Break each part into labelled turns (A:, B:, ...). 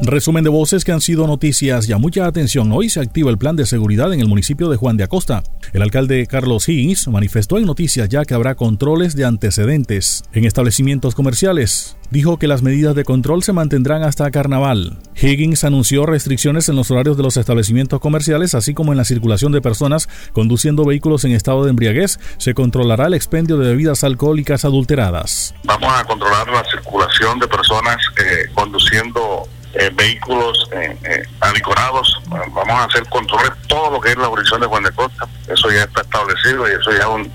A: Resumen de voces que han sido noticias. Ya mucha atención. Hoy se activa el plan de seguridad en el municipio de Juan de Acosta. El alcalde Carlos Higgins manifestó en noticias ya que habrá controles de antecedentes en establecimientos comerciales. Dijo que las medidas de control se mantendrán hasta carnaval. Higgins anunció restricciones en los horarios de los establecimientos comerciales, así como en la circulación de personas conduciendo vehículos en estado de embriaguez. Se controlará el expendio de bebidas alcohólicas adulteradas.
B: Vamos a controlar la circulación de personas eh, conduciendo eh, vehículos eh, eh, Vamos a hacer controles todo lo que es la jurisdicción de Juan de Costa. Eso ya está establecido y eso ya es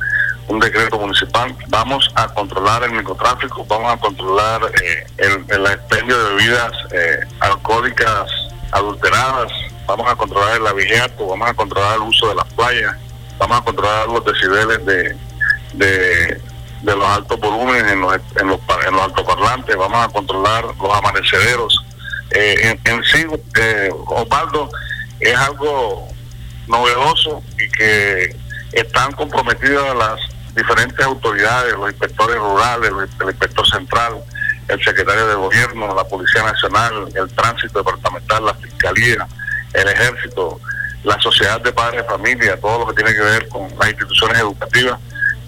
B: un, decreto municipal. Vamos a controlar el microtráfico, vamos a controlar eh, el, el, expendio de bebidas alcohólicas adulteradas, vamos a controlar el abigeato, vamos a controlar el uso de las playas, vamos a controlar los decibeles de, de, de los altos volúmenes en los, en los, en los altoparlantes, vamos a controlar los amanecederos eh, en, sí, eh, Osvaldo, es algo novedoso y que están comprometidas las diferentes autoridades, los inspectores rurales, el inspector central, el secretario de gobierno, la Policía Nacional, el tránsito departamental, la Fiscalía, el Ejército, la sociedad de padres de familia, todo lo que tiene que ver con las instituciones educativas.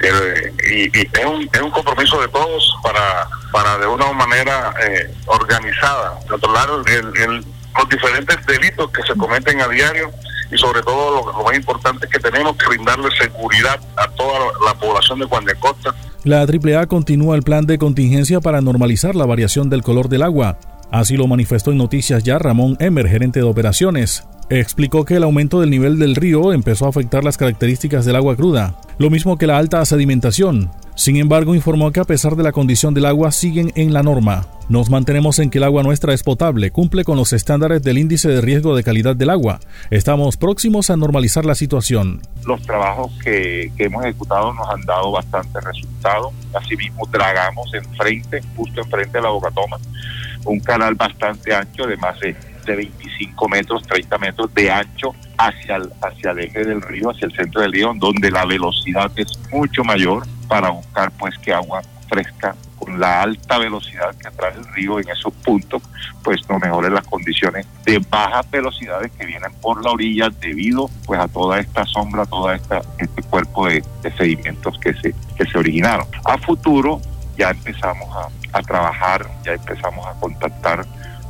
B: Y, es, un, es un compromiso de todos para para de una manera eh, organizada controlar los diferentes delitos que se cometen a diario y sobre todo lo, más importante es que tenemos que brindarle seguridad a toda la población de Juan.
A: La AAA continúa el plan de contingencia para normalizar la variación del color del agua. Así lo manifestó en Noticias Ya Ramón Emer, gerente de operaciones. Explicó que el aumento del nivel del río empezó a afectar las características del agua cruda, lo mismo que la alta sedimentación, sin embargo, informó que a pesar de la condición del agua siguen en la norma. Nos mantenemos en que el agua nuestra es potable, cumple con los estándares del índice de riesgo de calidad del agua. Estamos próximos a normalizar la situación.
C: Los trabajos que, hemos ejecutado nos han dado bastante resultado. Asimismo, tragamos enfrente, justo enfrente de la Bocatoma, un canal bastante ancho de más de, de 25 metros, 30 metros de ancho hacia el, hacia el eje del río, hacia el centro del río, donde la velocidad es mucho mayor para buscar pues que agua fresca con la alta velocidad que trae el río en esos puntos, pues no mejore las condiciones de bajas velocidades que vienen por la orilla debido pues a toda esta sombra, toda esta este cuerpo de, sedimentos que se que se originaron. A futuro ya empezamos a, trabajar, ya empezamos a contactar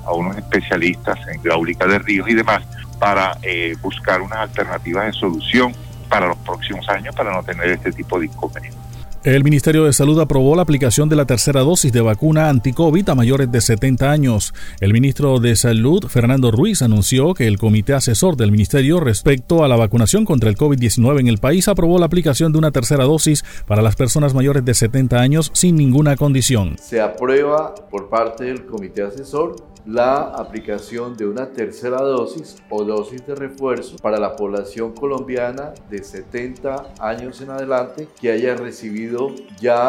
C: a unos especialistas en hidráulica de ríos y demás para eh, buscar unas alternativas de solución para los próximos años para no tener este tipo de inconvenientes.
A: El Ministerio de Salud aprobó la aplicación de la tercera dosis de vacuna anti-COVID a mayores de 70 años. El ministro de Salud, Fernando Ruiz, anunció que el comité asesor del ministerio respecto a la vacunación contra el COVID-19 en el país aprobó la aplicación de una tercera dosis para las personas mayores de 70 años sin ninguna condición.
D: Se aprueba por parte del comité asesor la aplicación de una tercera dosis o dosis de refuerzo para la población colombiana de 70 años en adelante que haya recibido ya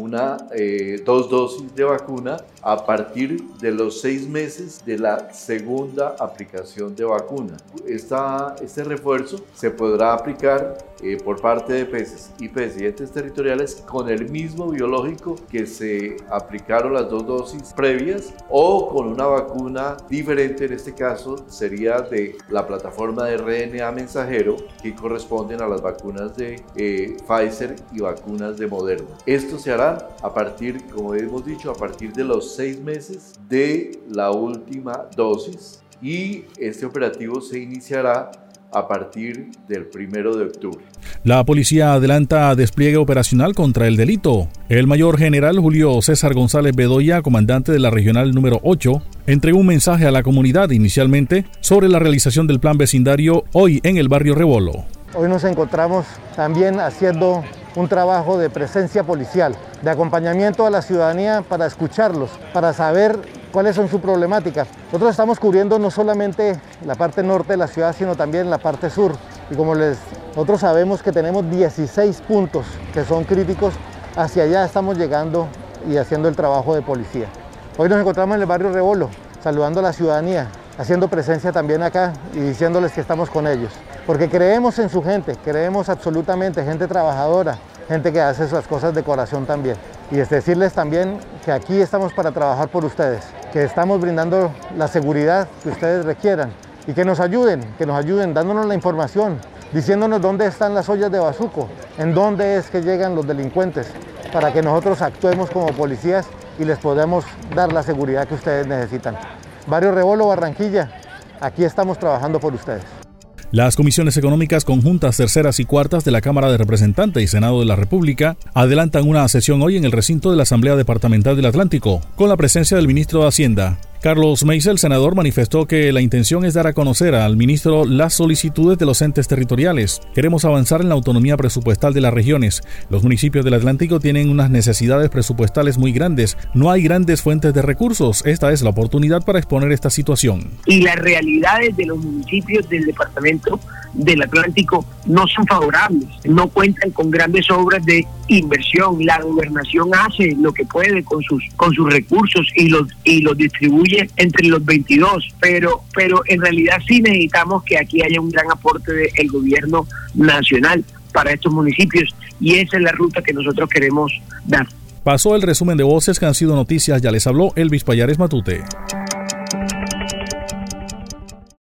D: una, eh, dos dosis de vacuna a partir de los seis meses de la segunda aplicación de vacuna. Esta, este refuerzo se podrá aplicar eh, por parte de peces y presidentes territoriales con el mismo biológico que se aplicaron las dos dosis previas o con una vacuna diferente, en este caso sería de la plataforma de RNA mensajero que corresponden a las vacunas de eh, Pfizer y vacunas de Moderna. Esto se hará a partir, como hemos dicho, a partir de los seis meses de la última dosis y este operativo se iniciará a partir del primero de octubre.
A: La policía adelanta despliegue operacional contra el delito. El mayor general Julio César González Bedoya, comandante de la regional número 8, entregó un mensaje a la comunidad inicialmente sobre la realización del plan vecindario hoy en el barrio Rebolo.
E: Hoy nos encontramos también haciendo un trabajo de presencia policial, de acompañamiento a la ciudadanía para escucharlos, para saber cuáles son sus problemáticas. Nosotros estamos cubriendo no solamente la parte norte de la ciudad, sino también la parte sur. Y como les, nosotros sabemos que tenemos 16 puntos que son críticos, hacia allá estamos llegando y haciendo el trabajo de policía. Hoy nos encontramos en el barrio Rebolo, saludando a la ciudadanía, haciendo presencia también acá y diciéndoles que estamos con ellos porque creemos en su gente, creemos absolutamente, gente trabajadora, gente que hace esas cosas de corazón también. Y es decirles también que aquí estamos para trabajar por ustedes, que estamos brindando la seguridad que ustedes requieran y que nos ayuden, que nos ayuden dándonos la información, diciéndonos dónde están las ollas de bazuco, en dónde es que llegan los delincuentes, para que nosotros actuemos como policías y les podamos dar la seguridad que ustedes necesitan. Barrio Rebolo, Barranquilla, aquí estamos trabajando por ustedes.
A: Las comisiones económicas conjuntas terceras y cuartas de la Cámara de Representantes y Senado de la República adelantan una sesión hoy en el recinto de la Asamblea Departamental del Atlántico, con la presencia del ministro de Hacienda, Carlos Meis, el senador, manifestó que la intención es dar a conocer al ministro las solicitudes de los entes territoriales. Queremos avanzar en la autonomía presupuestal de las regiones. Los municipios del Atlántico tienen unas necesidades presupuestales muy grandes. No hay grandes fuentes de recursos. Esta es la oportunidad para exponer esta situación.
F: Y las realidades de los municipios del departamento del Atlántico no son favorables, no cuentan con grandes obras de inversión. La gobernación hace lo que puede con sus con sus recursos y los y los distribuye entre los 22, pero pero en realidad sí necesitamos que aquí haya un gran aporte del gobierno nacional para estos municipios y esa es la ruta que nosotros queremos dar.
A: Pasó el resumen de voces que han sido noticias, ya les habló Elvis Payares Matute.